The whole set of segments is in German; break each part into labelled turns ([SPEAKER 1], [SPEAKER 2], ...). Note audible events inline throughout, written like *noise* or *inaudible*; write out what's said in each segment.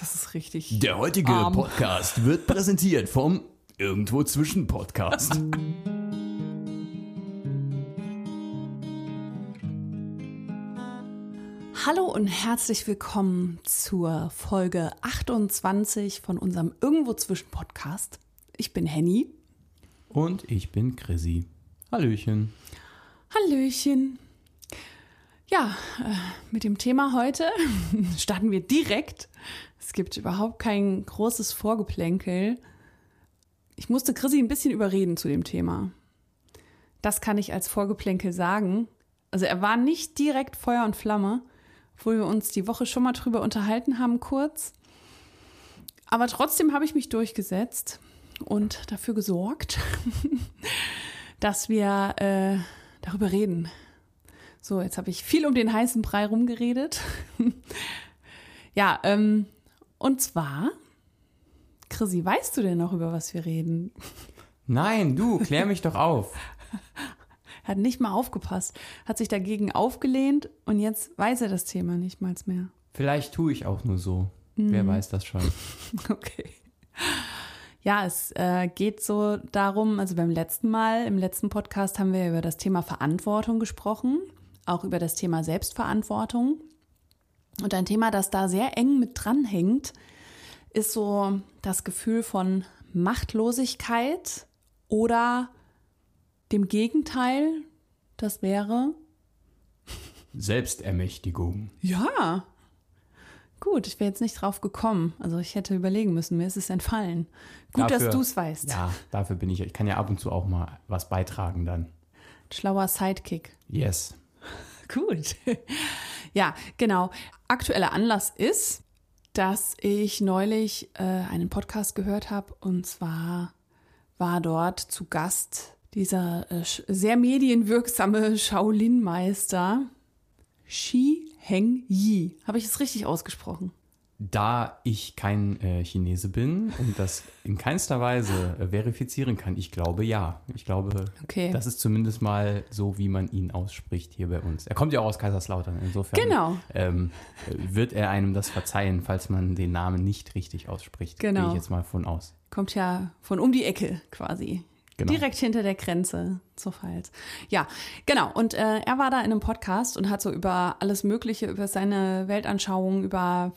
[SPEAKER 1] Das ist richtig.
[SPEAKER 2] Der heutige
[SPEAKER 1] arm.
[SPEAKER 2] Podcast wird präsentiert vom Irgendwo zwischen Podcast.
[SPEAKER 1] Hallo und herzlich willkommen zur Folge 28 von unserem Irgendwo zwischen Podcast. Ich bin Henny.
[SPEAKER 2] Und ich bin Chrissy. Hallöchen.
[SPEAKER 1] Hallöchen. Ja, äh, mit dem Thema heute *laughs* starten wir direkt. Es gibt überhaupt kein großes Vorgeplänkel. Ich musste Chrissy ein bisschen überreden zu dem Thema. Das kann ich als Vorgeplänkel sagen. Also er war nicht direkt Feuer und Flamme, obwohl wir uns die Woche schon mal drüber unterhalten haben kurz. Aber trotzdem habe ich mich durchgesetzt und dafür gesorgt, *laughs* dass wir äh, darüber reden. So, jetzt habe ich viel um den heißen Brei rumgeredet. *laughs* ja, ähm, und zwar, Chrissy, weißt du denn noch, über was wir reden?
[SPEAKER 2] Nein, du, klär mich doch auf. *laughs*
[SPEAKER 1] Hat nicht mal aufgepasst, hat sich dagegen aufgelehnt und jetzt weiß er das Thema nicht mal mehr.
[SPEAKER 2] Vielleicht tue ich auch nur so. Wer weiß das schon. *laughs*
[SPEAKER 1] Okay. Ja, es äh, geht so darum, also beim letzten Mal, im letzten Podcast haben wir über das Thema Verantwortung gesprochen, auch über das Thema Selbstverantwortung. Und ein Thema, das da sehr eng mit dranhängt, ist so das Gefühl von Machtlosigkeit oder dem Gegenteil, das wäre
[SPEAKER 2] Selbstermächtigung.
[SPEAKER 1] Ja. Gut, ich wäre jetzt nicht drauf gekommen. Also ich hätte überlegen müssen, mir ist es entfallen. Gut, dass
[SPEAKER 2] Dafür-
[SPEAKER 1] du es weißt.
[SPEAKER 2] Ja, dafür bin ich. Ich kann ja ab und zu auch mal was beitragen dann.
[SPEAKER 1] Schlauer Sidekick.
[SPEAKER 2] Yes. *laughs*
[SPEAKER 1] Gut. Ja, genau. Aktueller Anlass ist, dass ich neulich äh, einen Podcast gehört habe und zwar war dort zu Gast dieser äh, sehr medienwirksame *laughs* Shaolin-Meister Shi Heng Yi. Habe ich es richtig ausgesprochen?
[SPEAKER 2] Da ich kein äh, Chinese bin und das in keinster Weise äh, verifizieren kann, ich glaube ja. Ich glaube,
[SPEAKER 1] Okay.
[SPEAKER 2] das ist zumindest mal so, wie man ihn ausspricht hier bei uns. Er kommt ja auch aus Kaiserslautern, insofern
[SPEAKER 1] Genau.
[SPEAKER 2] ähm, äh, wird er einem das verzeihen, falls man den Namen nicht richtig ausspricht.
[SPEAKER 1] Genau.
[SPEAKER 2] Gehe ich jetzt mal von aus.
[SPEAKER 1] Kommt ja von um die Ecke quasi.
[SPEAKER 2] Genau.
[SPEAKER 1] Direkt hinter der Grenze zur Pfalz. Ja, genau. Und äh, er war da in einem Podcast und hat so über alles Mögliche, über seine Weltanschauung, über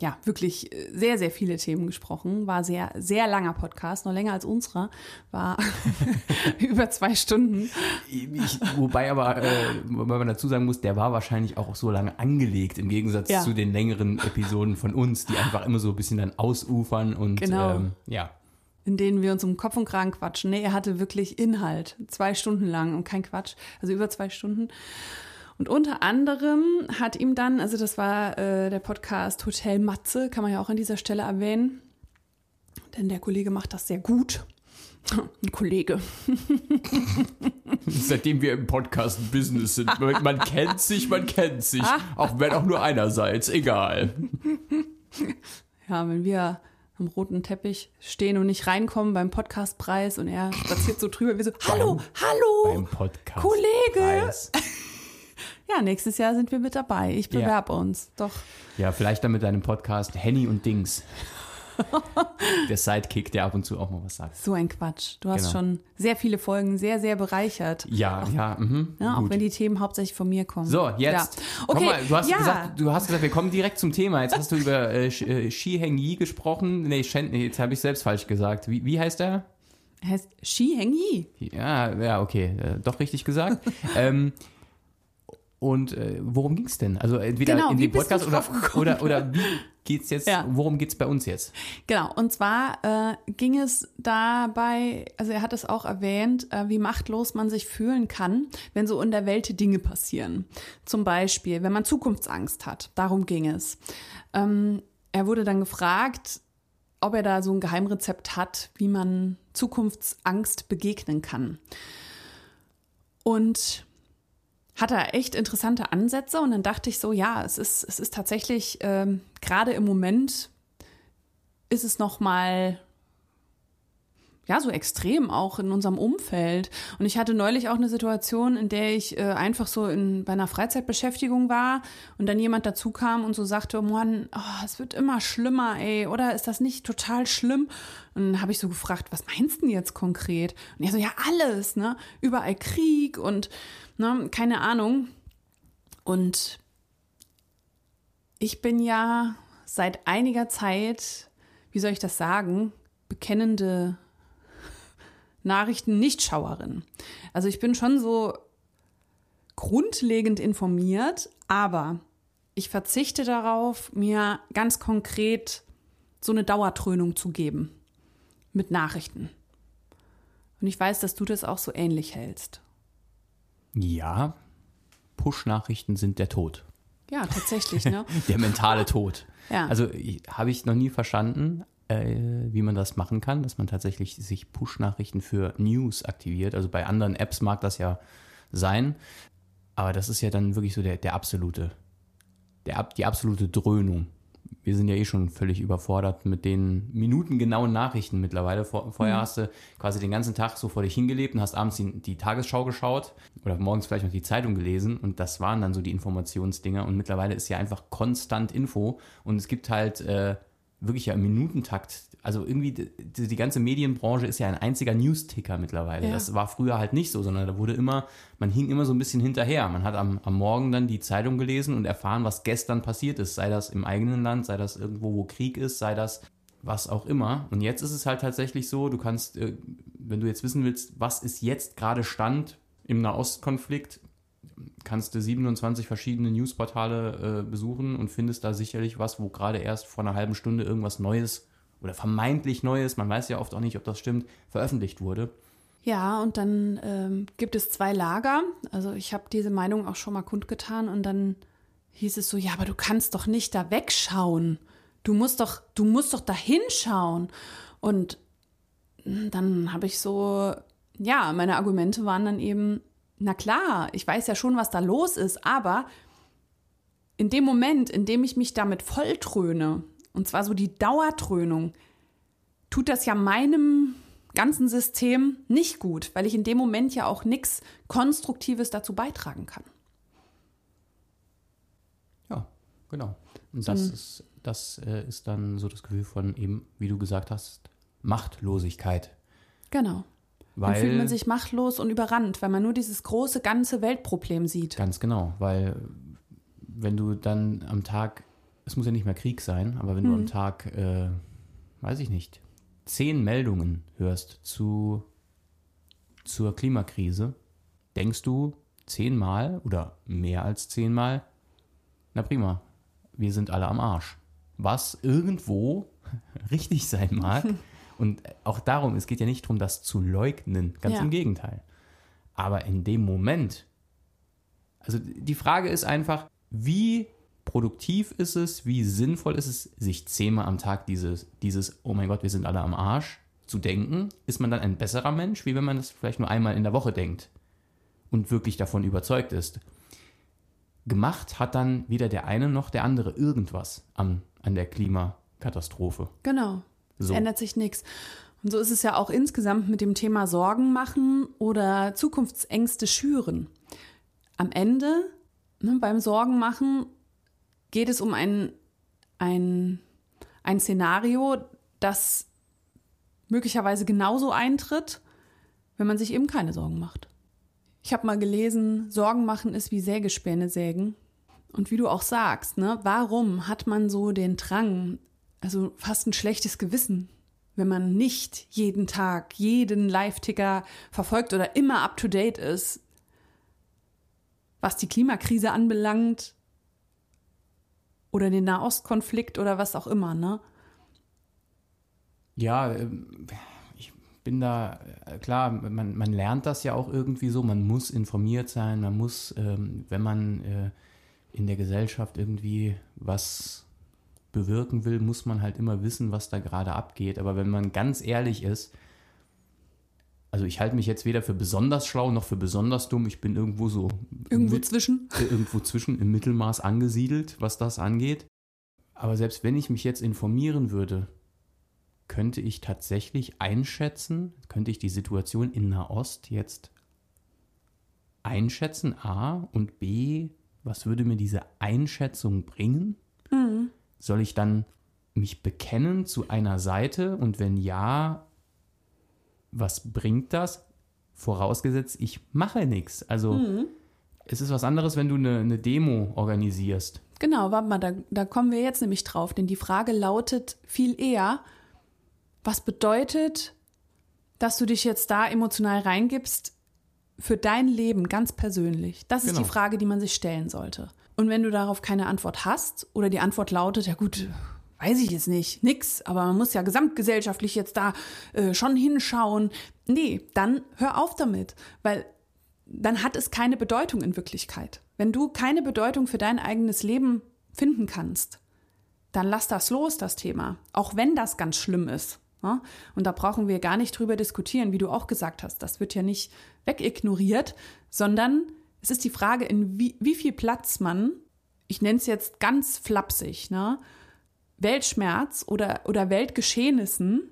[SPEAKER 1] ja, wirklich äh, sehr, sehr viele Themen gesprochen. War sehr, sehr langer Podcast, noch länger als unserer. War *laughs* über zwei Stunden.
[SPEAKER 2] Ich, wobei aber, äh, wobei man dazu sagen muss, der war wahrscheinlich auch so lange angelegt, im Gegensatz
[SPEAKER 1] Ja.
[SPEAKER 2] zu den längeren Episoden von uns, die einfach immer so ein bisschen dann ausufern und
[SPEAKER 1] Genau.
[SPEAKER 2] ähm, ja.
[SPEAKER 1] in denen wir uns um Kopf und Kragen quatschen. Nee, er hatte wirklich Inhalt. Zwei Stunden lang und kein Quatsch. Also über zwei Stunden. Und unter anderem hat ihm dann, also das war äh, der Podcast Hotel Matze, kann man ja auch an dieser Stelle erwähnen. Denn der Kollege macht das sehr gut. *laughs* Ein Kollege. *laughs*
[SPEAKER 2] Seitdem wir im Podcast-Business sind, man, kennt sich, man kennt sich, auch wenn auch nur einerseits, egal.
[SPEAKER 1] Ja, wenn wir am roten Teppich stehen und nicht reinkommen beim Podcastpreis und er spaziert so drüber, wir so, hallo, hallo,
[SPEAKER 2] Beim Podcast.
[SPEAKER 1] Kollege. Ja, nächstes Jahr sind wir mit dabei. Ich
[SPEAKER 2] Ja.
[SPEAKER 1] bewerbe uns. Doch.
[SPEAKER 2] Ja, vielleicht dann mit deinem Podcast Henny und Dings. *laughs* Der Sidekick, der ab und zu auch mal was sagt.
[SPEAKER 1] So ein Quatsch. Du hast
[SPEAKER 2] Genau.
[SPEAKER 1] schon sehr viele Folgen sehr, sehr bereichert.
[SPEAKER 2] Ja, ja, mhm,
[SPEAKER 1] Ja, auch wenn die Themen hauptsächlich von mir kommen.
[SPEAKER 2] So, jetzt.
[SPEAKER 1] Ja.
[SPEAKER 2] Komm
[SPEAKER 1] Okay,
[SPEAKER 2] mal, du hast
[SPEAKER 1] ja.
[SPEAKER 2] gesagt, du hast gesagt, wir kommen direkt zum Thema. Jetzt hast du über äh, Sh- äh, Shi Heng Yi gesprochen. Nee, Shen, nee jetzt habe ich selbst falsch gesagt. Wie, wie heißt er?
[SPEAKER 1] Er heißt Shi Heng Yi.
[SPEAKER 2] Ja, ja, okay, äh, doch richtig gesagt. *laughs* ähm, und äh, worum ging's denn? Also entweder
[SPEAKER 1] Genau,
[SPEAKER 2] in dem Podcast oder, oder oder wie geht's jetzt?
[SPEAKER 1] Ja.
[SPEAKER 2] Worum geht's bei uns jetzt?
[SPEAKER 1] Genau, und zwar äh, ging es dabei, also er hat es auch erwähnt, äh, wie machtlos man sich fühlen kann, wenn so in der Welt Dinge passieren. Zum Beispiel, wenn man Zukunftsangst hat. Darum ging es. Ähm, er wurde dann gefragt, ob er da so ein Geheimrezept hat, wie man Zukunftsangst begegnen kann. Und hat er echt interessante Ansätze und dann dachte ich so, ja, es ist, es ist tatsächlich ähm, gerade im Moment ist es noch mal ja, so extrem auch in unserem Umfeld. Und ich hatte neulich auch eine Situation, in der ich äh, einfach so in, bei einer Freizeitbeschäftigung war und dann jemand dazu kam und so sagte, Mann, oh, es wird immer schlimmer, ey, oder ist das nicht total schlimm? Und dann habe ich so gefragt, was meinst du denn jetzt konkret? Und er so, ja, alles, ne? Überall Krieg und, ne, keine Ahnung. Und ich bin ja seit einiger Zeit, wie soll ich das sagen, bekennende Nachrichten-Nichtschauerin. Also ich bin schon so grundlegend informiert, aber ich verzichte darauf, mir ganz konkret so eine Dauertrönung zu geben mit Nachrichten. Und ich weiß, dass du das auch so ähnlich hältst.
[SPEAKER 2] Ja, Push-Nachrichten sind der Tod.
[SPEAKER 1] Ja, tatsächlich, ne? *laughs*
[SPEAKER 2] der mentale Tod.
[SPEAKER 1] Ja.
[SPEAKER 2] Also habe ich noch nie verstanden, äh, wie man das machen kann, dass man tatsächlich sich Push-Nachrichten für News aktiviert. Also bei anderen Apps mag das ja sein, aber das ist ja dann wirklich so der, der absolute, der, die absolute Dröhnung. Wir sind ja eh schon völlig überfordert mit den minutengenauen Nachrichten mittlerweile. Vor, vorher mhm. hast du quasi den ganzen Tag so vor dich hingelebt und hast abends die, die Tagesschau geschaut oder morgens vielleicht noch die Zeitung gelesen und das waren dann so die Informationsdinger und mittlerweile ist ja einfach konstant Info und es gibt halt äh, wirklich ja im Minutentakt. Also irgendwie, die, die ganze Medienbranche ist ja ein einziger News-Ticker mittlerweile. Ja. Das war früher halt nicht so, sondern da wurde immer, man hing immer so ein bisschen hinterher. Man hat am, am Morgen dann die Zeitung gelesen und erfahren, was gestern passiert ist. Sei das im eigenen Land, sei das irgendwo, wo Krieg ist, sei das was auch immer. Und jetzt ist es halt tatsächlich so, du kannst, äh, wenn du jetzt wissen willst, was ist jetzt gerade Stand im Nahostkonflikt, kannst du 27 verschiedene Newsportale äh, besuchen und findest da sicherlich was, wo gerade erst vor einer halben Stunde irgendwas Neues oder vermeintlich Neues, man weiß ja oft auch nicht, ob das stimmt, veröffentlicht wurde.
[SPEAKER 1] Ja, und dann ähm, gibt es zwei Lager. Also ich habe diese Meinung auch schon mal kundgetan und dann hieß es so, ja, aber du kannst doch nicht da wegschauen. Du musst doch, du musst doch da hinschauen. Und dann habe ich so, ja, meine Argumente waren dann eben, na klar, ich weiß ja schon, was da los ist, aber in dem Moment, in dem ich mich damit volltröne, und zwar so die Dauertrönung, tut das ja meinem ganzen System nicht gut, weil ich in dem Moment ja auch nichts Konstruktives dazu beitragen kann.
[SPEAKER 2] Ja, genau. Und das, so, ist, das äh, ist dann so das Gefühl von eben, wie du gesagt hast, Machtlosigkeit.
[SPEAKER 1] Genau. Weil, dann fühlt man sich machtlos und überrannt, weil man nur dieses große ganze Weltproblem sieht.
[SPEAKER 2] Ganz genau, weil wenn du dann am Tag, es muss ja nicht mehr Krieg sein, aber wenn hm. du am hm. Tag, äh, weiß ich nicht, zehn Meldungen hörst zu, zur Klimakrise, denkst du zehnmal oder mehr als zehnmal, na prima, wir sind alle am Arsch. Was irgendwo *laughs* richtig sein mag. *laughs* Und auch darum, es geht ja nicht darum, das zu leugnen, ganz ja. im Gegenteil. Aber in dem Moment, also die Frage ist einfach, wie produktiv ist es, wie sinnvoll ist es, sich zehnmal am Tag dieses, dieses, oh mein Gott, wir sind alle am Arsch, zu denken? Ist man dann ein besserer Mensch, wie wenn man das vielleicht nur einmal in der Woche denkt und wirklich davon überzeugt ist? Gemacht hat dann weder der eine noch der andere irgendwas an, an der Klimakatastrophe.
[SPEAKER 1] Genau. So. Es ändert sich nichts. Und so ist es ja auch insgesamt mit dem Thema Sorgen machen oder Zukunftsängste schüren. Am Ende, ne, beim Sorgen machen, geht es um ein, ein, ein Szenario, das möglicherweise genauso eintritt, wenn man sich eben keine Sorgen macht. Ich habe mal gelesen, Sorgen machen ist wie Sägespäne sägen. Und wie du auch sagst, ne, warum hat man so den Drang, also fast ein schlechtes Gewissen, wenn man nicht jeden Tag jeden Live-Ticker verfolgt oder immer up-to-date ist, was die Klimakrise anbelangt oder den Nahostkonflikt oder was auch immer, ne?
[SPEAKER 2] Ja, ähm, ich bin da, äh, klar, man, man lernt das ja auch irgendwie so, man muss informiert sein, man muss, ähm, wenn man äh, in der Gesellschaft irgendwie was bewirken will, muss man halt immer wissen, was da gerade abgeht. Aber wenn man ganz ehrlich ist, also ich halte mich jetzt weder für besonders schlau noch für besonders dumm. Ich bin irgendwo so.
[SPEAKER 1] Irgendwo mit, zwischen? *laughs*
[SPEAKER 2] Äh, irgendwo zwischen im Mittelmaß angesiedelt, was das angeht. Aber selbst wenn ich mich jetzt informieren würde, könnte ich tatsächlich einschätzen, könnte ich die Situation in Nahost jetzt einschätzen, A, und B, was würde mir diese Einschätzung bringen? Soll ich dann mich bekennen zu einer Seite und wenn ja, was bringt das? Vorausgesetzt, ich mache nichts. Also mhm. es ist was anderes, wenn du eine, eine Demo organisierst.
[SPEAKER 1] Genau, warte mal, da, da kommen wir jetzt nämlich drauf, denn die Frage lautet viel eher, was bedeutet, dass du dich jetzt da emotional reingibst für dein Leben ganz persönlich? Das ist genau. die Frage, die man sich stellen sollte. Und wenn du darauf keine Antwort hast oder die Antwort lautet, ja gut, weiß ich jetzt nicht, nix, aber man muss ja gesamtgesellschaftlich jetzt da äh, schon hinschauen. Nee, dann hör auf damit, weil dann hat es keine Bedeutung in Wirklichkeit. Wenn du keine Bedeutung für dein eigenes Leben finden kannst, dann lass das los, das Thema. Auch wenn das ganz schlimm ist. Ja? Und da brauchen wir gar nicht drüber diskutieren, wie du auch gesagt hast. Das wird ja nicht wegignoriert, sondern es ist die Frage, in wie, wie viel Platz man, ich nenne es jetzt ganz flapsig, ne, Weltschmerz oder, oder Weltgeschehnissen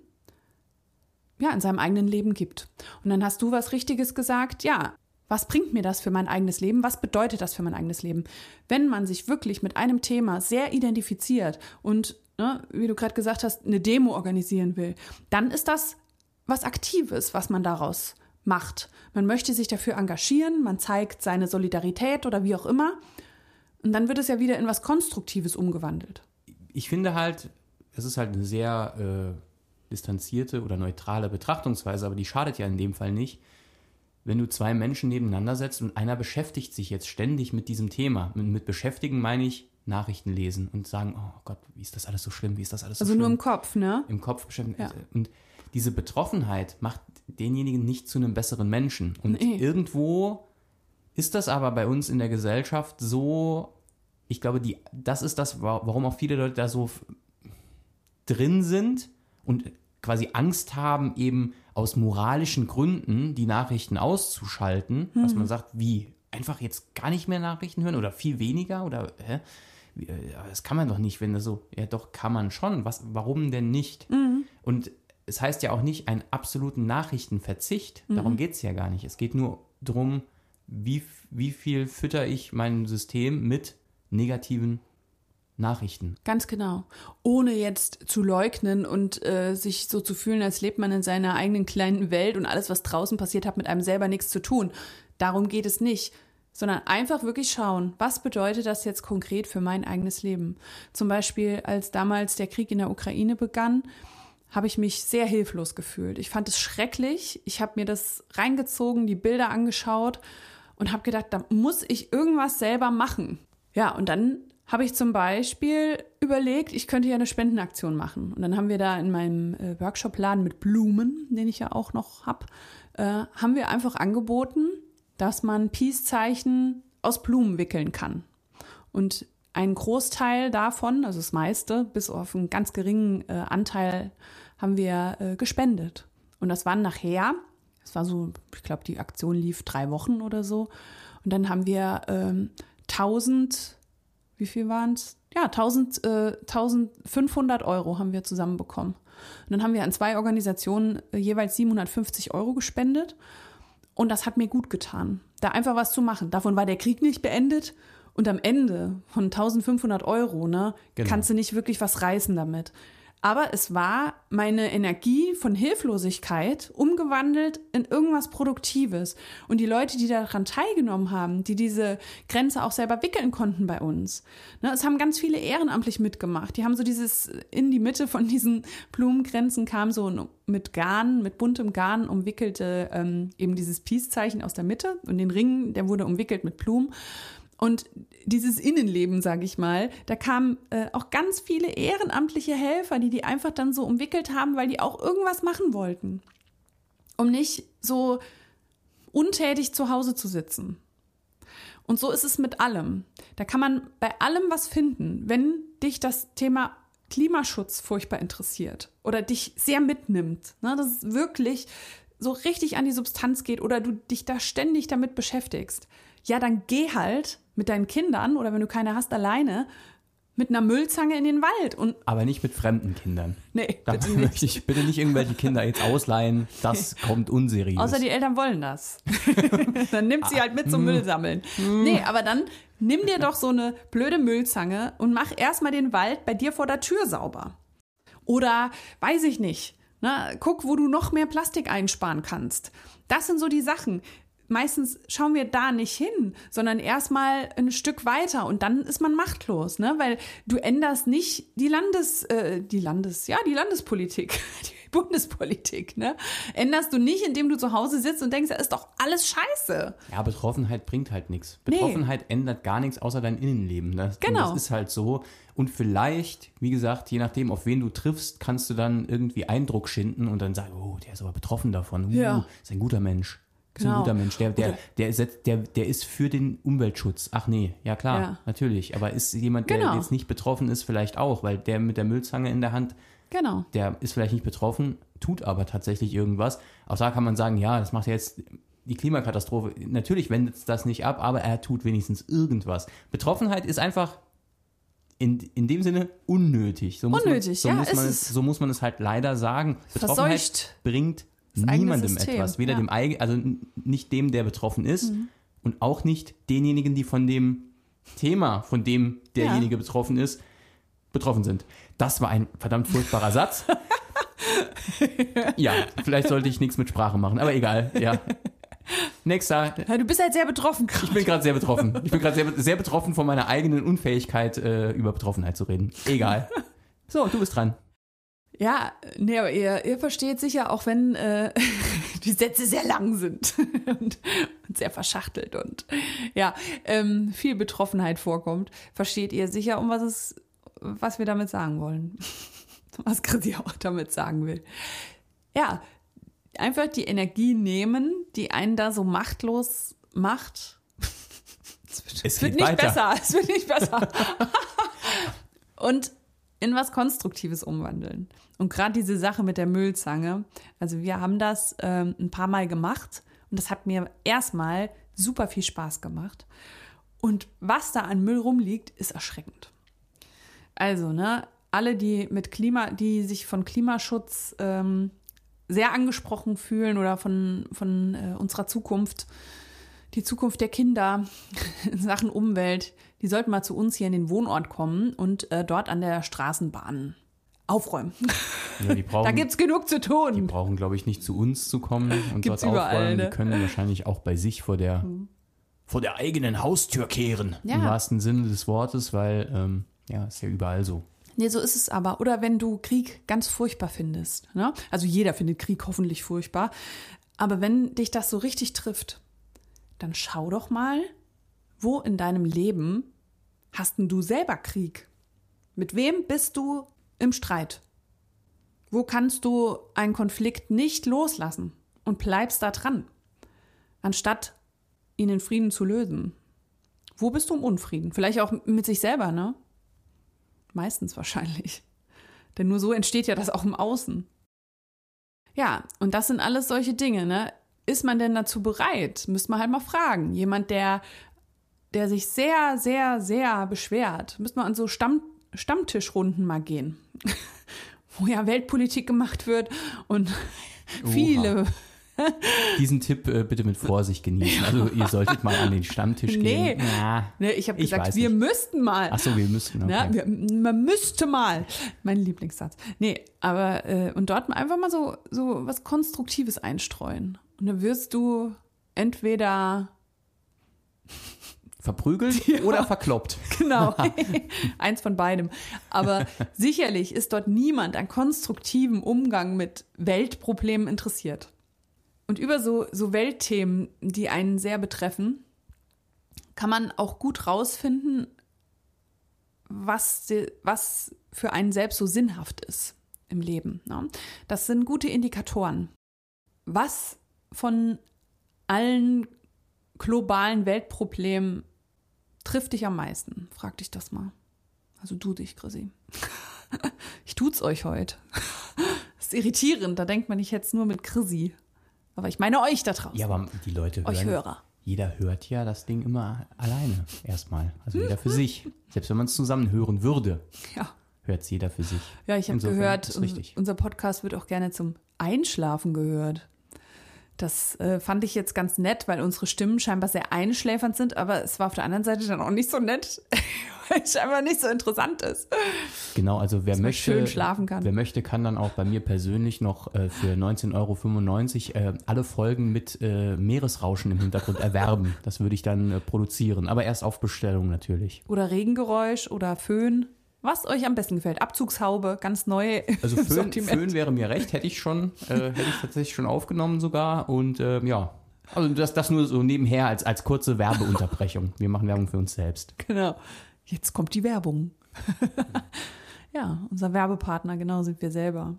[SPEAKER 1] ja, in seinem eigenen Leben gibt. Und dann hast du was Richtiges gesagt, ja, was bringt mir das für mein eigenes Leben? Was bedeutet das für mein eigenes Leben? Wenn man sich wirklich mit einem Thema sehr identifiziert und, ne, wie du gerade gesagt hast, eine Demo organisieren will, dann ist das was Aktives, was man daraus macht. Man möchte sich dafür engagieren, man zeigt seine Solidarität oder wie auch immer. Und dann wird es ja wieder in was Konstruktives umgewandelt
[SPEAKER 2] ich finde halt, es ist halt eine sehr äh, distanzierte oder neutrale Betrachtungsweise, aber die schadet ja in dem Fall nicht. Wenn du zwei Menschen nebeneinander setzt und einer beschäftigt sich jetzt ständig mit diesem Thema, mit, mit beschäftigen meine ich Nachrichten lesen und sagen, oh Gott, wie ist das alles so schlimm, wie ist das alles so
[SPEAKER 1] also
[SPEAKER 2] schlimm.
[SPEAKER 1] Also nur im Kopf, ne?
[SPEAKER 2] Im Kopf beschäftigt. Ja. Und diese Betroffenheit macht denjenigen nicht zu einem besseren Menschen. Und nee. irgendwo ist das aber bei uns in der Gesellschaft so ich glaube, die, das ist das, warum auch viele Leute da so drin sind und quasi Angst haben, eben aus moralischen Gründen die Nachrichten auszuschalten, mhm. was man sagt, wie einfach jetzt gar nicht mehr Nachrichten hören oder viel weniger oder hä? Äh, das kann man doch nicht, wenn das so, ja doch kann man schon. Was, warum denn nicht? Mhm. Und es heißt ja auch nicht einen absoluten Nachrichtenverzicht. Mhm. Darum geht es ja gar nicht. Es geht nur darum, wie, wie viel fütter ich mein System mit negativen Nachrichten.
[SPEAKER 1] Ganz genau. Ohne jetzt zu leugnen und äh, sich so zu fühlen, als lebt man in seiner eigenen kleinen Welt und alles, was draußen passiert, hat mit einem selber nichts zu tun. Darum geht es nicht. Sondern einfach wirklich schauen, was bedeutet das jetzt konkret für mein eigenes Leben? Zum Beispiel, als damals der Krieg in der Ukraine begann, habe ich mich sehr hilflos gefühlt. Ich fand es schrecklich. Ich habe mir das reingezogen, die Bilder angeschaut und habe gedacht, da muss ich irgendwas selber machen. Ja, und dann habe ich zum Beispiel überlegt, ich könnte ja eine Spendenaktion machen. Und dann haben wir da in meinem äh, Workshopladen mit Blumen, den ich ja auch noch habe, äh, haben wir einfach angeboten, dass man Peace-Zeichen aus Blumen wickeln kann. Und ein Großteil davon, also das meiste, bis auf einen ganz geringen äh, Anteil, haben wir äh, gespendet. Und das waren nachher, das war so, ich glaube, die Aktion lief drei Wochen oder so. Und dann haben wir ähm, 1000, wie viel waren es? Ja, 1000, äh, 1500 Euro haben wir zusammenbekommen. Und dann haben wir an zwei Organisationen äh, jeweils 750 Euro gespendet. Und das hat mir gut getan, da einfach was zu machen. Davon war der Krieg nicht beendet. Und am Ende von 1500 Euro, ne, genau. kannst du nicht wirklich was reißen damit. Aber es war meine Energie von Hilflosigkeit umgewandelt in irgendwas Produktives. Und die Leute, die daran teilgenommen haben, die diese Grenze auch selber wickeln konnten bei uns. Ne, es haben ganz viele ehrenamtlich mitgemacht. Die haben so dieses, in die Mitte von diesen Blumengrenzen kam so mit Garn, mit buntem Garn umwickelte ähm, eben dieses Peace-Zeichen aus der Mitte. Und den Ring, der wurde umwickelt mit Blumen. Und dieses Innenleben, sage ich mal, da kamen äh, auch ganz viele ehrenamtliche Helfer, die die einfach dann so umwickelt haben, weil die auch irgendwas machen wollten, um nicht so untätig zu Hause zu sitzen. Und so ist es mit allem. Da kann man bei allem was finden, wenn dich das Thema Klimaschutz furchtbar interessiert oder dich sehr mitnimmt, ne, dass es wirklich so richtig an die Substanz geht oder du dich da ständig damit beschäftigst, ja, dann geh halt mit deinen Kindern oder wenn du keine hast, alleine mit einer Müllzange in den Wald und
[SPEAKER 2] Aber nicht mit fremden Kindern.
[SPEAKER 1] nee,
[SPEAKER 2] Da
[SPEAKER 1] bitte *laughs*
[SPEAKER 2] möchte
[SPEAKER 1] nicht.
[SPEAKER 2] ich bitte nicht irgendwelche Kinder jetzt ausleihen. Das kommt unseriös.
[SPEAKER 1] Außer die Eltern wollen das. *laughs* dann nimmt sie halt mit
[SPEAKER 2] Hm.
[SPEAKER 1] zum Müll sammeln. Nee, aber dann nimm dir doch so eine blöde Müllzange und mach erstmal den Wald bei dir vor der Tür sauber. Oder weiß ich nicht. Ne, guck, wo du noch mehr Plastik einsparen kannst. Das sind so die Sachen. Meistens schauen wir da nicht hin, sondern erstmal ein Stück weiter und dann ist man machtlos, ne? Weil du änderst nicht die Landes, äh, die Landes, ja, die Landespolitik, *laughs* die Bundespolitik, ne? Änderst du nicht, indem du zu Hause sitzt und denkst, das ist doch alles scheiße.
[SPEAKER 2] Ja, Betroffenheit bringt halt nichts.
[SPEAKER 1] Nee.
[SPEAKER 2] Betroffenheit ändert gar nichts außer dein Innenleben. Das,
[SPEAKER 1] Genau.
[SPEAKER 2] Das ist halt so. Und vielleicht, wie gesagt, je nachdem, auf wen du triffst, kannst du dann irgendwie Eindruck schinden und dann sagen, oh, der ist aber betroffen davon. Uh,
[SPEAKER 1] Ja.
[SPEAKER 2] Ist ein guter Mensch. Ist ein
[SPEAKER 1] Genau.
[SPEAKER 2] guter Mensch. Der, der, der, setzt, der, der ist für den Umweltschutz. Ach nee, ja klar,
[SPEAKER 1] Ja.
[SPEAKER 2] natürlich. Aber ist jemand, der
[SPEAKER 1] Genau.
[SPEAKER 2] jetzt nicht betroffen ist, vielleicht auch, weil der mit der Müllzange in der Hand,
[SPEAKER 1] Genau.
[SPEAKER 2] der ist vielleicht nicht betroffen, tut aber tatsächlich irgendwas. Auch da kann man sagen, ja, das macht ja jetzt die Klimakatastrophe. Natürlich wendet es das nicht ab, aber er tut wenigstens irgendwas. Betroffenheit ist einfach in, in dem Sinne unnötig. So muss
[SPEAKER 1] Unnötig,
[SPEAKER 2] man, so
[SPEAKER 1] ja,
[SPEAKER 2] muss
[SPEAKER 1] es.
[SPEAKER 2] so muss man es halt leider sagen. Betroffenheit
[SPEAKER 1] Verseucht.
[SPEAKER 2] bringt niemandem etwas. Weder
[SPEAKER 1] ja.
[SPEAKER 2] dem eigenen, also nicht dem, der betroffen ist
[SPEAKER 1] Mhm.
[SPEAKER 2] und auch nicht denjenigen, die von dem Thema, von dem derjenige betroffen ist, betroffen sind. Das war ein verdammt furchtbarer *laughs* Satz. ja, vielleicht sollte ich nichts mit Sprache machen, aber egal, ja. Nächster.
[SPEAKER 1] Ja, du bist halt sehr betroffen gerade.
[SPEAKER 2] Ich bin gerade sehr betroffen. Ich bin gerade sehr, sehr betroffen von meiner eigenen Unfähigkeit, äh, über Betroffenheit zu reden. Egal. So, du bist dran.
[SPEAKER 1] Ja, nee, aber ihr, ihr versteht sicher, auch wenn äh, *laughs* die Sätze sehr lang sind *laughs* und, und sehr verschachtelt und ja, ähm, viel Betroffenheit vorkommt, versteht ihr sicher, um was es, was wir damit sagen wollen. *laughs* Was Chrissy auch damit sagen will. Ja, einfach die Energie nehmen, die einen da so machtlos macht. Es wird,
[SPEAKER 2] Es
[SPEAKER 1] wird nicht
[SPEAKER 2] weiter.
[SPEAKER 1] besser. Es wird nicht besser. und in was Konstruktives umwandeln. Und gerade diese Sache mit der Müllzange, also wir haben das ähm, ein paar Mal gemacht und das hat mir erstmal super viel Spaß gemacht. Und was da an Müll rumliegt, ist erschreckend. Also, ne, alle, die mit Klima, die sich von Klimaschutz ähm, sehr angesprochen fühlen oder von, von äh, unserer Zukunft, die Zukunft der Kinder in *laughs* Sachen Umwelt, die sollten mal zu uns hier in den Wohnort kommen und äh, dort an der Straßenbahn aufräumen.
[SPEAKER 2] Ja, die *laughs* brauchen,
[SPEAKER 1] Da gibt's genug zu
[SPEAKER 2] die
[SPEAKER 1] tun.
[SPEAKER 2] brauchen, glaube ich, nicht zu uns zu kommen und
[SPEAKER 1] Gibt's
[SPEAKER 2] dort
[SPEAKER 1] überall,
[SPEAKER 2] aufräumen.
[SPEAKER 1] ne?
[SPEAKER 2] Die können wahrscheinlich auch bei sich vor der, vor der eigenen Haustür kehren.
[SPEAKER 1] Ja.
[SPEAKER 2] Im wahrsten Sinne des Wortes, weil, ähm, ja, ist ja überall so.
[SPEAKER 1] Nee, so ist es aber. Oder wenn du Krieg ganz furchtbar findest. Ne? Also jeder findet Krieg hoffentlich furchtbar. Aber wenn dich das so richtig trifft, dann schau doch mal, wo in deinem Leben hast denn du selber Krieg? Mit wem bist du im Streit? Wo kannst du einen Konflikt nicht loslassen und bleibst da dran, anstatt ihn in Frieden zu lösen? Wo bist du im Unfrieden? Vielleicht auch mit sich selber, ne? Meistens wahrscheinlich. *laughs* Denn nur so entsteht ja das auch im Außen. Ja, und das sind alles solche Dinge, ne? Ist man denn dazu bereit? Müsste man halt mal fragen. Jemand, der, der sich sehr, sehr, sehr beschwert, müsste man an so Stamm, Stammtischrunden mal gehen. *laughs* Wo ja Weltpolitik gemacht wird und viele. *laughs*
[SPEAKER 2] Diesen Tipp äh, bitte mit Vorsicht genießen. Also *laughs* ihr solltet mal an den Stammtisch
[SPEAKER 1] Nee.
[SPEAKER 2] gehen. Ja.
[SPEAKER 1] Ne, ich habe gesagt, wir
[SPEAKER 2] nicht.
[SPEAKER 1] müssten mal.
[SPEAKER 2] Ach so, wir müssten. Okay.
[SPEAKER 1] Ja, wir, man müsste mal. Mein Lieblingssatz. Nee, aber und und dort einfach mal so, so was Konstruktives einstreuen. Und dann wirst du entweder,
[SPEAKER 2] Verprügelt *laughs* oder verkloppt. *laughs*
[SPEAKER 1] genau, *laughs* eins von beidem. Aber sicherlich ist dort niemand an konstruktivem Umgang mit Weltproblemen interessiert. Und über so, so Weltthemen, die einen sehr betreffen, kann man auch gut rausfinden, was, die, was für einen selbst so sinnhaft ist im Leben. Ne? Das sind gute Indikatoren. Was von allen globalen Weltproblemen trifft dich am meisten? Frag dich das mal. Also du dich, Chrissy. *laughs* Ich tut's euch heute. Das *laughs* ist irritierend, da denkt man, ich hätte es nur mit Chrissy. Aber ich meine euch da draußen.
[SPEAKER 2] Ja, aber die Leute
[SPEAKER 1] euch
[SPEAKER 2] hören,
[SPEAKER 1] Hörer.
[SPEAKER 2] jeder hört ja das Ding immer alleine erstmal. Also jeder für sich. Selbst wenn man es zusammen hören würde, *laughs*
[SPEAKER 1] Ja.
[SPEAKER 2] hört es jeder für sich.
[SPEAKER 1] Ja, ich habe gehört, unser Podcast wird auch gerne zum Einschlafen gehört. Das äh, fand ich jetzt ganz nett, weil unsere Stimmen scheinbar sehr einschläfernd sind, aber es war auf der anderen Seite dann auch nicht so nett, *laughs* weil es scheinbar nicht so interessant ist.
[SPEAKER 2] Genau, also wer möchte,
[SPEAKER 1] schön schlafen kann.
[SPEAKER 2] wer möchte, kann dann auch bei mir persönlich noch äh, für 19,95 Euro äh, alle Folgen mit äh, Meeresrauschen im Hintergrund *laughs* erwerben. Das würde ich dann äh, produzieren, aber erst auf Bestellung natürlich.
[SPEAKER 1] Oder Regengeräusch oder Föhn. Was euch am besten gefällt. Abzugshaube, ganz neu.
[SPEAKER 2] Also Föhn. Föhn wäre mir recht, hätte ich schon, äh, hätte ich tatsächlich schon aufgenommen sogar und ähm, ja. Also das, das nur so nebenher als, als kurze Werbeunterbrechung. Wir machen Werbung für uns selbst.
[SPEAKER 1] Genau. Jetzt kommt die Werbung. *laughs* ja, unser Werbepartner, genau sind wir selber.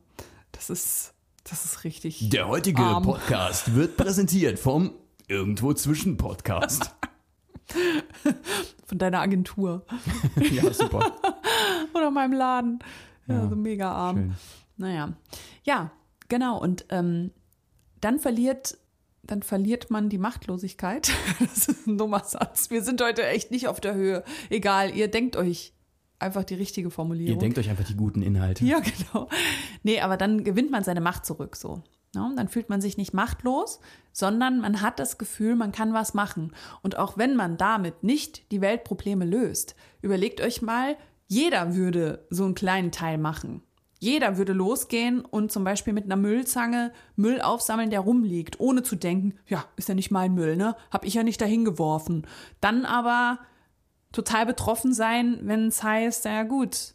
[SPEAKER 1] Das ist, das ist richtig.
[SPEAKER 2] Der heutige
[SPEAKER 1] Arm.
[SPEAKER 2] Podcast wird präsentiert vom Irgendwo zwischen Podcast. *laughs*
[SPEAKER 1] Von deiner Agentur *laughs*
[SPEAKER 2] ja, super.
[SPEAKER 1] Oder meinem Laden. Ja,
[SPEAKER 2] Ja,
[SPEAKER 1] so mega arm.
[SPEAKER 2] Schön.
[SPEAKER 1] Naja. Ja, genau. Und ähm, dann verliert, dann verliert man die Machtlosigkeit. *laughs* Das ist ein dummer Satz. Wir sind heute echt nicht auf der Höhe. Egal, ihr denkt euch einfach die richtige Formulierung.
[SPEAKER 2] Ihr denkt euch einfach die guten Inhalte.
[SPEAKER 1] Ja, *laughs* genau. Nee, aber dann gewinnt man seine Macht zurück so. Ja, dann fühlt man sich nicht machtlos, sondern man hat das Gefühl, man kann was machen. Und auch wenn man damit nicht die Weltprobleme löst, überlegt euch mal, jeder würde so einen kleinen Teil machen. Jeder würde losgehen und zum Beispiel mit einer Müllzange Müll aufsammeln, der rumliegt, ohne zu denken, ja, ist ja nicht mein Müll, ne? Hab ich ja nicht dahin geworfen. Dann aber total betroffen sein, wenn es heißt, ja gut,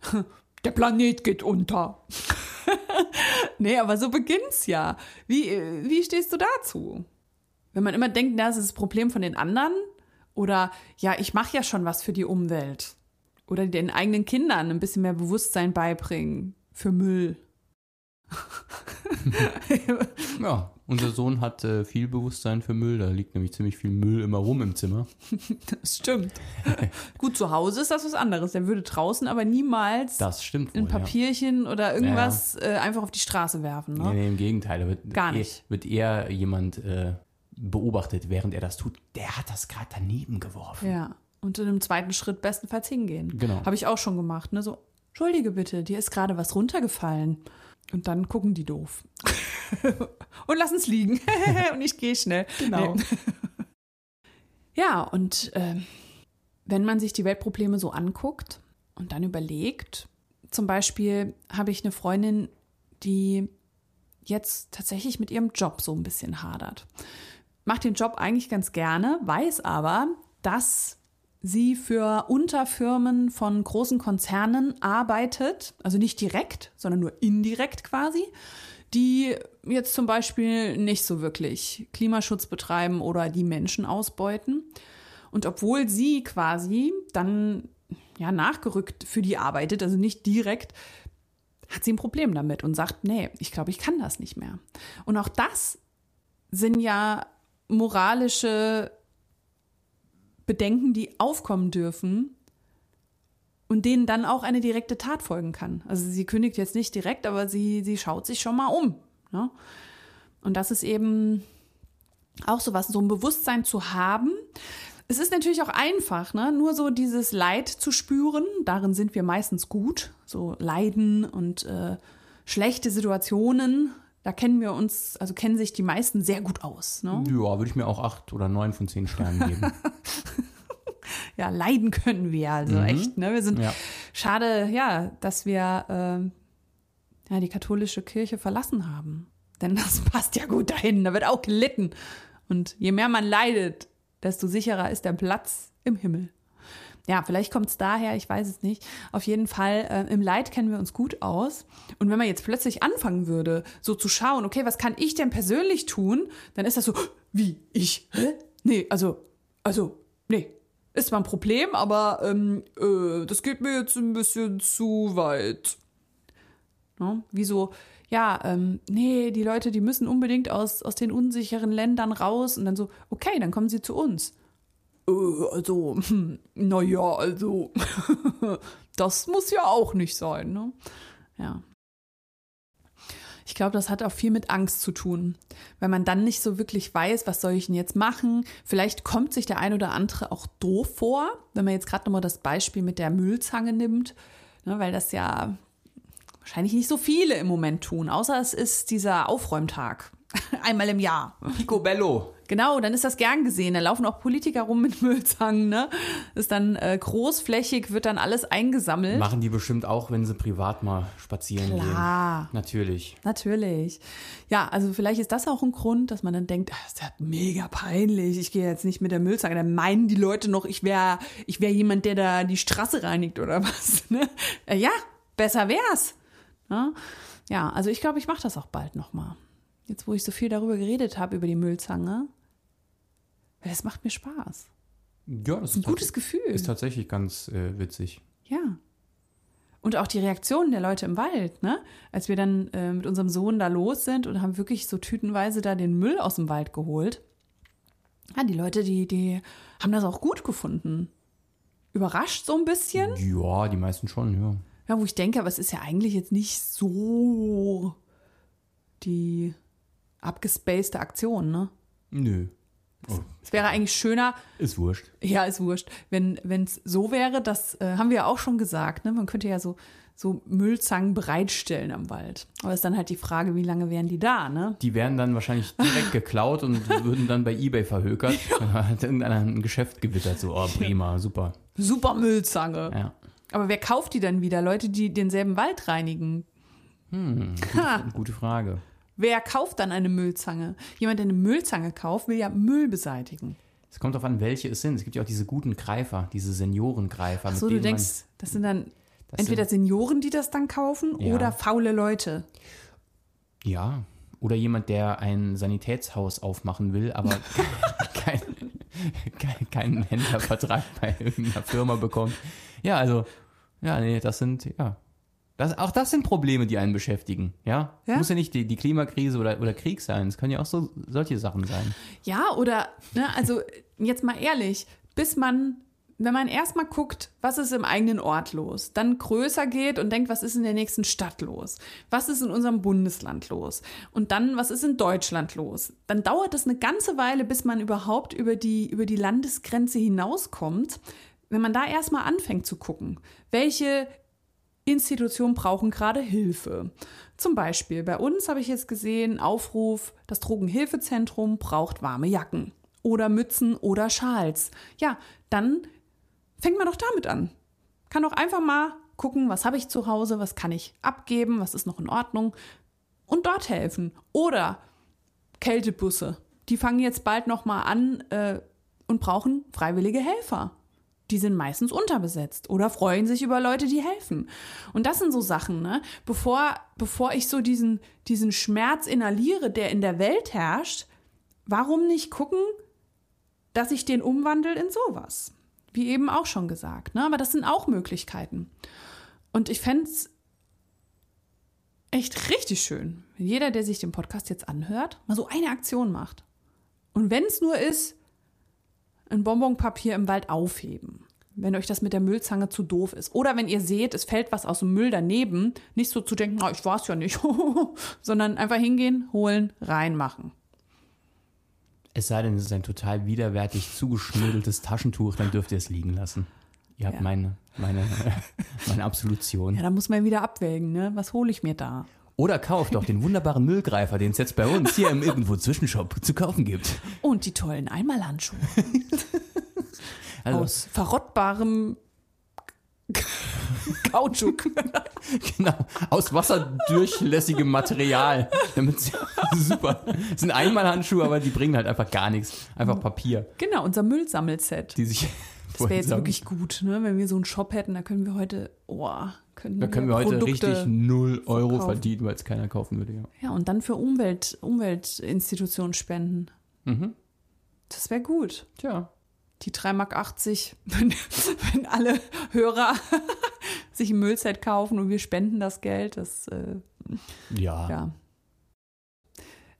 [SPEAKER 1] *laughs* der Planet geht unter. *laughs* nee, aber so beginnt's ja. Wie, wie stehst du dazu? Wenn man immer denkt, das ist das Problem von den anderen oder ja, ich mache ja schon was für die Umwelt oder den eigenen Kindern ein bisschen mehr Bewusstsein beibringen für Müll. *laughs*
[SPEAKER 2] Ja, unser Sohn hat äh, viel Bewusstsein für Müll. Da liegt nämlich ziemlich viel Müll immer rum im Zimmer. *laughs*
[SPEAKER 1] Das stimmt. Gut, zu Hause ist das was anderes. Der würde draußen aber niemals
[SPEAKER 2] Das stimmt wohl.
[SPEAKER 1] ein Papierchen oder irgendwas äh, einfach auf die Straße werfen.
[SPEAKER 2] Ja.
[SPEAKER 1] Ne?
[SPEAKER 2] Nee, nee, im Gegenteil. Da wird
[SPEAKER 1] Gar nicht.
[SPEAKER 2] Wird eher jemand äh, beobachtet, während er das tut. Der hat das gerade daneben geworfen.
[SPEAKER 1] Ja. Und in einem zweiten Schritt bestenfalls hingehen.
[SPEAKER 2] Genau.
[SPEAKER 1] Habe ich auch schon gemacht. Ne? So, Entschuldige bitte, dir ist gerade was runtergefallen. Und dann gucken die doof. *laughs* und lassen es liegen. *laughs* und ich gehe schnell.
[SPEAKER 2] Genau.
[SPEAKER 1] Nee. *laughs* Ja, und ähm, wenn man sich die Weltprobleme so anguckt und dann überlegt, zum Beispiel habe ich eine Freundin, die jetzt tatsächlich mit ihrem Job so ein bisschen hadert. Macht den Job eigentlich ganz gerne, weiß aber, dass sie für Unterfirmen von großen Konzernen arbeitet, also nicht direkt, sondern nur indirekt quasi, die jetzt zum Beispiel nicht so wirklich Klimaschutz betreiben oder die Menschen ausbeuten. Und obwohl sie quasi dann ja nachgerückt für die arbeitet, also nicht direkt, hat sie ein Problem damit und sagt, nee, ich glaube, ich kann das nicht mehr. Und auch das sind ja moralische Bedenken, die aufkommen dürfen und denen dann auch eine direkte Tat folgen kann. Also sie kündigt jetzt nicht direkt, aber sie, sie schaut sich schon mal um. Ne? Und das ist eben auch so was, so ein Bewusstsein zu haben. Es ist natürlich auch einfach, ne? nur so dieses Leid zu spüren. Darin sind wir meistens gut. So Leiden und äh, schlechte Situationen. Da kennen wir uns, also kennen sich die meisten sehr gut aus. Ne?
[SPEAKER 2] Ja, würde ich mir auch acht oder neun von zehn Sternen geben. *laughs*
[SPEAKER 1] ja, leiden können wir also echt. Ne? Wir sind
[SPEAKER 2] Ja.
[SPEAKER 1] schade, ja, dass wir ähm, ja, die katholische Kirche verlassen haben. Denn das *laughs* passt ja gut dahin, da wird auch gelitten. Und je mehr man leidet, desto sicherer ist der Platz im Himmel. Ja, vielleicht kommt es daher, ich weiß es nicht. Auf jeden Fall, äh, im Leid kennen wir uns gut aus. Und wenn man jetzt plötzlich anfangen würde, so zu schauen, okay, was kann ich denn persönlich tun, dann ist das so, wie, ich, hä? Nee, also, also, nee. Ist zwar ein Problem, aber ähm, äh, das geht mir jetzt ein bisschen zu weit. Ne? Wie so, ja, ähm, nee, die Leute, die müssen unbedingt aus, aus den unsicheren Ländern raus und dann so, okay, dann kommen sie zu uns. Äh, also, hm, naja, also, *laughs* das muss ja auch nicht sein, ne? Ja. Ich glaube, das hat auch viel mit Angst zu tun, weil man dann nicht so wirklich weiß, was soll ich denn jetzt machen. Vielleicht kommt sich der ein oder andere auch doof vor, wenn man jetzt gerade nochmal das Beispiel mit der Müllzange nimmt, ne, weil das ja wahrscheinlich nicht so viele im Moment tun, außer es ist dieser Aufräumtag. *laughs* Einmal im Jahr.
[SPEAKER 2] Picobello.
[SPEAKER 1] Genau, dann ist das gern gesehen. Da laufen auch Politiker rum mit *laughs* Müllzangen, ne? Ist dann äh, großflächig, wird dann alles eingesammelt.
[SPEAKER 2] Machen die bestimmt auch, wenn sie privat mal spazieren
[SPEAKER 1] Klar.
[SPEAKER 2] gehen. Natürlich.
[SPEAKER 1] Natürlich. Ja, also vielleicht ist das auch ein Grund, dass man dann denkt, ah, ist ja mega peinlich. Ich gehe jetzt nicht mit der Müllzange. Dann meinen die Leute noch, ich wäre ich wär jemand, der da die Straße reinigt oder *laughs* was. Ne? Äh, ja, besser wär's. Ne? Ja, also ich glaube, ich mache das auch bald nochmal. Jetzt, wo ich so viel darüber geredet habe, über die Müllzange. Weil das macht mir Spaß.
[SPEAKER 2] Ja, das
[SPEAKER 1] Ein gutes Gefühl.
[SPEAKER 2] Ist tatsächlich ganz äh, witzig.
[SPEAKER 1] Ja. Und auch die Reaktionen der Leute im Wald, ne? Als wir dann äh, mit unserem Sohn da los sind und haben wirklich so tütenweise da den Müll aus dem Wald geholt. Ja, die Leute, die, die haben das auch gut gefunden. Überrascht so ein bisschen.
[SPEAKER 2] Ja, die meisten schon, ja.
[SPEAKER 1] Ja, wo ich denke, aber es ist ja eigentlich jetzt nicht so die abgespacede Aktion, ne?
[SPEAKER 2] Nö.
[SPEAKER 1] Es wäre eigentlich schöner,
[SPEAKER 2] Ist wurscht.
[SPEAKER 1] Ja, ist wurscht. Wenn es so wäre, das äh, haben wir ja auch schon gesagt, ne? man könnte ja so, so Müllzangen bereitstellen am Wald. Aber ist dann halt die Frage, wie lange wären die da, ne?
[SPEAKER 2] Die werden dann wahrscheinlich direkt geklaut und *laughs* würden dann bei Ebay verhökert. *laughs* Hat irgendeiner ein Geschäft gewittert, so, oh, prima, super.
[SPEAKER 1] Super Müllzange.
[SPEAKER 2] Ja.
[SPEAKER 1] Aber wer kauft die dann wieder? Leute, die denselben Wald reinigen.
[SPEAKER 2] Hm,
[SPEAKER 1] Ha.
[SPEAKER 2] gute Frage.
[SPEAKER 1] Wer kauft dann eine Müllzange? Jemand, der eine Müllzange kauft, will ja Müll beseitigen.
[SPEAKER 2] Es kommt darauf an, welche es sind. Es gibt ja auch diese guten Greifer, diese Seniorengreifer.
[SPEAKER 1] Ach so, du denkst, das sind dann
[SPEAKER 2] Das
[SPEAKER 1] entweder
[SPEAKER 2] sind-
[SPEAKER 1] Senioren, die das dann kaufen,
[SPEAKER 2] Ja.
[SPEAKER 1] oder faule Leute.
[SPEAKER 2] Ja. Oder jemand, der ein Sanitätshaus aufmachen will, aber *laughs* kein, kein, keinen Händlervertrag bei irgendeiner Firma bekommt. Ja, also, ja, nee, das sind, ja. Das, auch das sind Probleme, die einen beschäftigen, ja?
[SPEAKER 1] Ja?
[SPEAKER 2] Muss ja nicht die, die Klimakrise oder, oder Krieg sein. Es können ja auch so solche Sachen sein.
[SPEAKER 1] Ja, oder, ne, also jetzt mal ehrlich, bis man, wenn man erstmal guckt, was ist im eigenen Ort los, dann größer geht und denkt, was ist in der nächsten Stadt los, was ist in unserem Bundesland los und dann, was ist in Deutschland los, dann dauert es eine ganze Weile, bis man überhaupt über die, über die Landesgrenze hinauskommt, wenn man da erstmal anfängt zu gucken, welche Institutionen brauchen gerade Hilfe. Zum Beispiel bei uns habe ich jetzt gesehen, Aufruf, das Drogenhilfezentrum braucht warme Jacken oder Mützen oder Schals. Ja, dann fängt man doch damit an. Kann doch einfach mal gucken, was habe ich zu Hause, was kann ich abgeben, was ist noch in Ordnung und dort helfen. Oder Kältebusse, die fangen jetzt bald noch mal an äh, und brauchen freiwillige Helfer. Die sind meistens unterbesetzt oder freuen sich über Leute, die helfen. Und das sind so Sachen, ne? Bevor, bevor ich so diesen, diesen Schmerz inhaliere, der in der Welt herrscht, warum nicht gucken, dass ich den umwandle in sowas? Wie eben auch schon gesagt, ne? Aber das sind auch Möglichkeiten. Und ich fände echt richtig schön, wenn jeder, der sich den Podcast jetzt anhört, mal so eine Aktion macht. Und wenn es nur ist, ein Bonbonpapier im Wald aufheben. Wenn euch das mit der Müllzange zu doof ist. Oder wenn ihr seht, es fällt was aus dem Müll daneben, nicht so zu denken, na, ich war's ja nicht, *laughs* sondern einfach hingehen, holen, reinmachen.
[SPEAKER 2] Es sei denn, es ist ein total widerwärtig zugeschnödeltes Taschentuch, dann dürft ihr es liegen lassen. Ihr habt
[SPEAKER 1] Ja.
[SPEAKER 2] meine, meine, *laughs* meine Absolution.
[SPEAKER 1] Ja, da muss man wieder abwägen, ne? Was hole ich mir da?
[SPEAKER 2] Oder kauft doch den wunderbaren Müllgreifer, den es jetzt bei uns hier im irgendwo Zwischenshop zu kaufen gibt.
[SPEAKER 1] Und die tollen Einmalhandschuhe *laughs*
[SPEAKER 2] Also,
[SPEAKER 1] aus verrottbarem Kautschuk.
[SPEAKER 2] genau, aus wasserdurchlässigem Material. Damit super. Das sind Einmalhandschuhe, aber die bringen halt einfach gar nichts. Einfach Papier,
[SPEAKER 1] genau, unser Müllsammelset.
[SPEAKER 2] die sich.
[SPEAKER 1] Das wäre jetzt wirklich gut, ne? Wenn wir so einen Shop hätten, da können wir heute, oh, können
[SPEAKER 2] Da können wir heute
[SPEAKER 1] Produkte
[SPEAKER 2] richtig 0 Euro
[SPEAKER 1] verkaufen.
[SPEAKER 2] verdienen, weil es keiner kaufen würde. Ja.
[SPEAKER 1] Ja, und dann für Umwelt, Umweltinstitutionen spenden.
[SPEAKER 2] Mhm.
[SPEAKER 1] Das wäre gut.
[SPEAKER 2] Tja.
[SPEAKER 1] Die 3,80 Mark, *laughs* wenn, wenn alle Hörer *laughs* sich ein Müllset kaufen und wir spenden das Geld, das, äh,
[SPEAKER 2] Ja.
[SPEAKER 1] ja.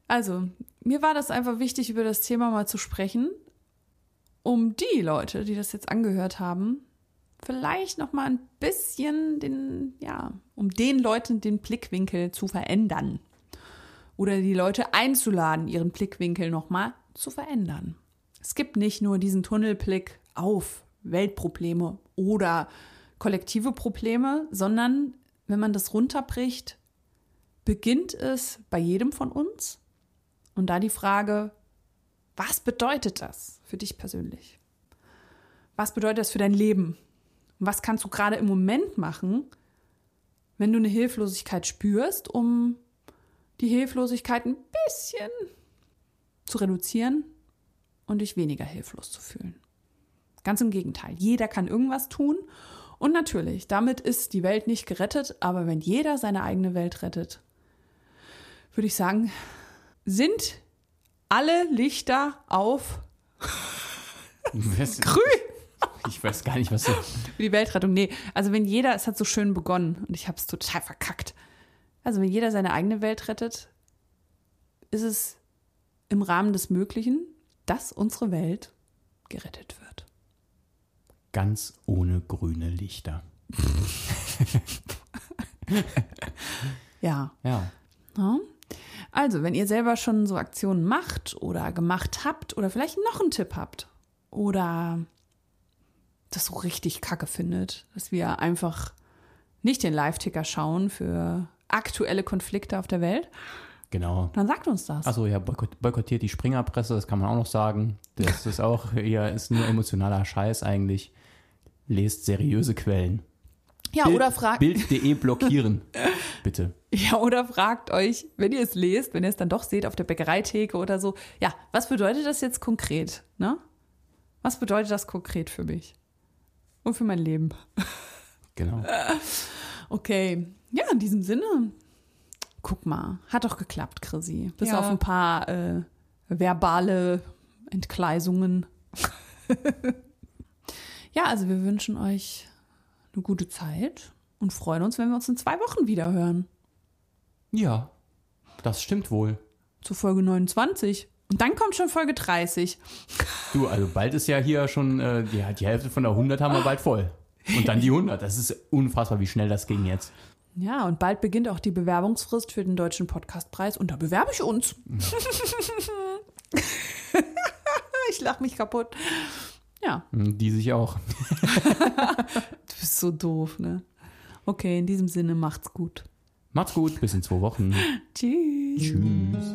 [SPEAKER 1] Also, mir war das einfach wichtig, über das Thema mal zu sprechen, um die Leute, die das jetzt angehört haben, vielleicht noch mal ein bisschen den, ja, um den Leuten den Blickwinkel zu verändern. oder die Leute einzuladen, ihren Blickwinkel nochmal zu verändern. Es gibt nicht nur diesen Tunnelblick auf Weltprobleme oder kollektive Probleme, sondern wenn man das runterbricht, beginnt es bei jedem von uns. Und da die Frage, was bedeutet das für dich persönlich? Was bedeutet das für dein Leben? Und was kannst du gerade im Moment machen, wenn du eine Hilflosigkeit spürst, um die Hilflosigkeit ein bisschen zu reduzieren und dich weniger hilflos zu fühlen? Ganz im Gegenteil. Jeder kann irgendwas tun. Und natürlich, damit ist die Welt nicht gerettet, aber wenn jeder seine eigene Welt rettet, würde ich sagen, sind alle Lichter auf *laughs* grün.
[SPEAKER 2] Ich weiß gar nicht, was du.
[SPEAKER 1] Für die Weltrettung. Nee, also wenn jeder, es hat so schön begonnen und ich habe es total verkackt. Also wenn jeder seine eigene Welt rettet, ist es im Rahmen des Möglichen, dass unsere Welt gerettet wird.
[SPEAKER 2] Ganz ohne grüne Lichter. *laughs*
[SPEAKER 1] Ja.
[SPEAKER 2] Ja.
[SPEAKER 1] Ja. Also, wenn ihr selber schon so Aktionen macht oder gemacht habt oder vielleicht noch einen Tipp habt oder das so richtig kacke findet, dass wir einfach nicht den Live-Ticker schauen für aktuelle Konflikte auf der Welt,
[SPEAKER 2] Genau.
[SPEAKER 1] dann sagt uns das.
[SPEAKER 2] Achso, ja, boykott, boykottiert die Springerpresse, das kann man auch noch sagen. Das ist auch, ja, ist nur emotionaler Scheiß eigentlich. Lest seriöse Quellen.
[SPEAKER 1] ja,
[SPEAKER 2] Bild-
[SPEAKER 1] oder fragt,
[SPEAKER 2] Bild.de blockieren. *laughs* Bitte.
[SPEAKER 1] ja, oder fragt euch, wenn ihr es lest, wenn ihr es dann doch seht auf der Bäckereitheke oder so, ja, was bedeutet das jetzt konkret? Ne? Was bedeutet das konkret für mich? Und für mein Leben?
[SPEAKER 2] Genau. *laughs*
[SPEAKER 1] Okay, ja, in diesem Sinne. Guck mal, hat doch geklappt, Chrissy. Bis
[SPEAKER 2] Ja.
[SPEAKER 1] auf ein paar äh, verbale Entgleisungen. *laughs* ja, also wir wünschen euch eine gute Zeit und freuen uns, wenn wir uns in zwei Wochen wieder hören.
[SPEAKER 2] Ja, das stimmt wohl.
[SPEAKER 1] Zur Folge 29. Und dann kommt schon Folge 30.
[SPEAKER 2] Du, also bald ist ja hier schon, äh, die, die Hälfte von der 100 haben wir bald voll. Und dann die 100. Das ist unfassbar, wie schnell das ging jetzt.
[SPEAKER 1] Ja, und bald beginnt auch die Bewerbungsfrist für den Deutschen Podcastpreis und da bewerbe ich uns. *laughs* ich lach mich kaputt. Ja,
[SPEAKER 2] Die sich auch. *laughs*
[SPEAKER 1] du bist so doof, ne? Okay, in diesem Sinne macht's gut.
[SPEAKER 2] Macht's gut, bis in zwei Wochen.
[SPEAKER 1] Tschüss.
[SPEAKER 2] Tschüss.